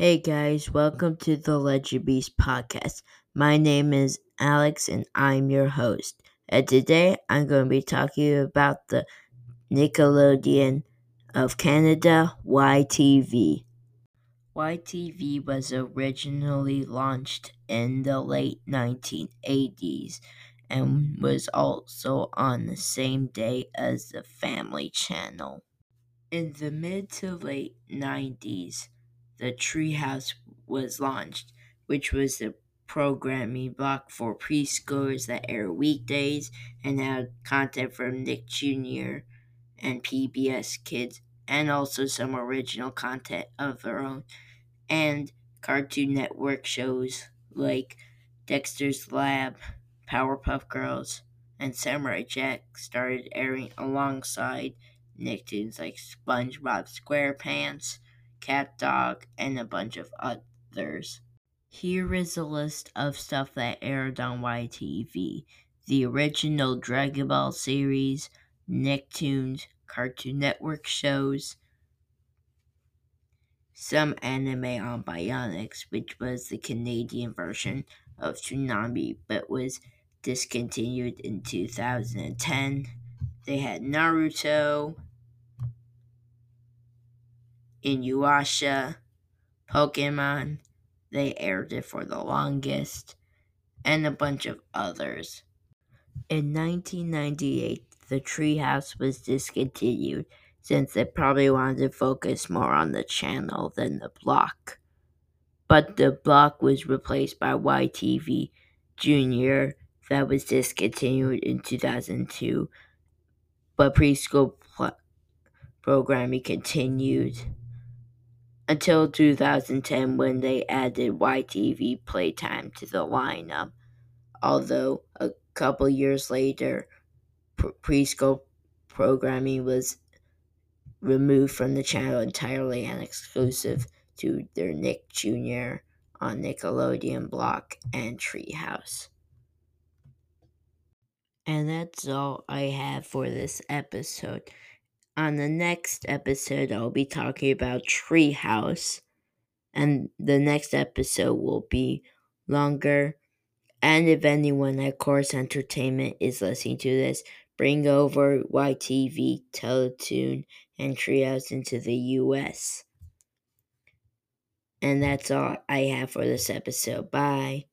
Hey guys, welcome to the Legend Beast podcast. My name is Alex and I'm your host. And today I'm going to be talking about the Nickelodeon of Canada YTV. YTV was originally launched in the late 1980s and was also on the same day as the Family Channel. In the mid to late 90s, the Treehouse was launched, which was the programming block for preschoolers that air weekdays and had content from Nick Jr. and PBS Kids, and also some original content of their own, and Cartoon Network shows like Dexter's Lab, Powerpuff Girls, and Samurai Jack started airing alongside Nicktoons like SpongeBob SquarePants Cat Dog, and a bunch of others. Here is a list of stuff that aired on YTV the original Dragon Ball series, Nicktoons, Cartoon Network shows, some anime on Bionix, which was the Canadian version of Toonami but was discontinued in 2010. They had Naruto, Inuyasha, Pokemon, they aired it for the longest, and a bunch of others. In 1998, the Treehouse was discontinued since they probably wanted to focus more on the channel than the block. But the block was replaced by YTV Junior that was discontinued in 2002, but preschool pl- programming continued until 2010 when they added YTV Playtime to the lineup. Although a couple years later, preschool programming was removed from the channel entirely and exclusive to their Nick Jr. on Nickelodeon Block and Treehouse. And that's all I have for this episode. On the next episode, I'll be talking about Treehouse, and the next episode will be longer. And if anyone at Corus Entertainment is listening to this, bring over YTV, Teletoon, and Treehouse into the US. And that's all I have for this episode. Bye.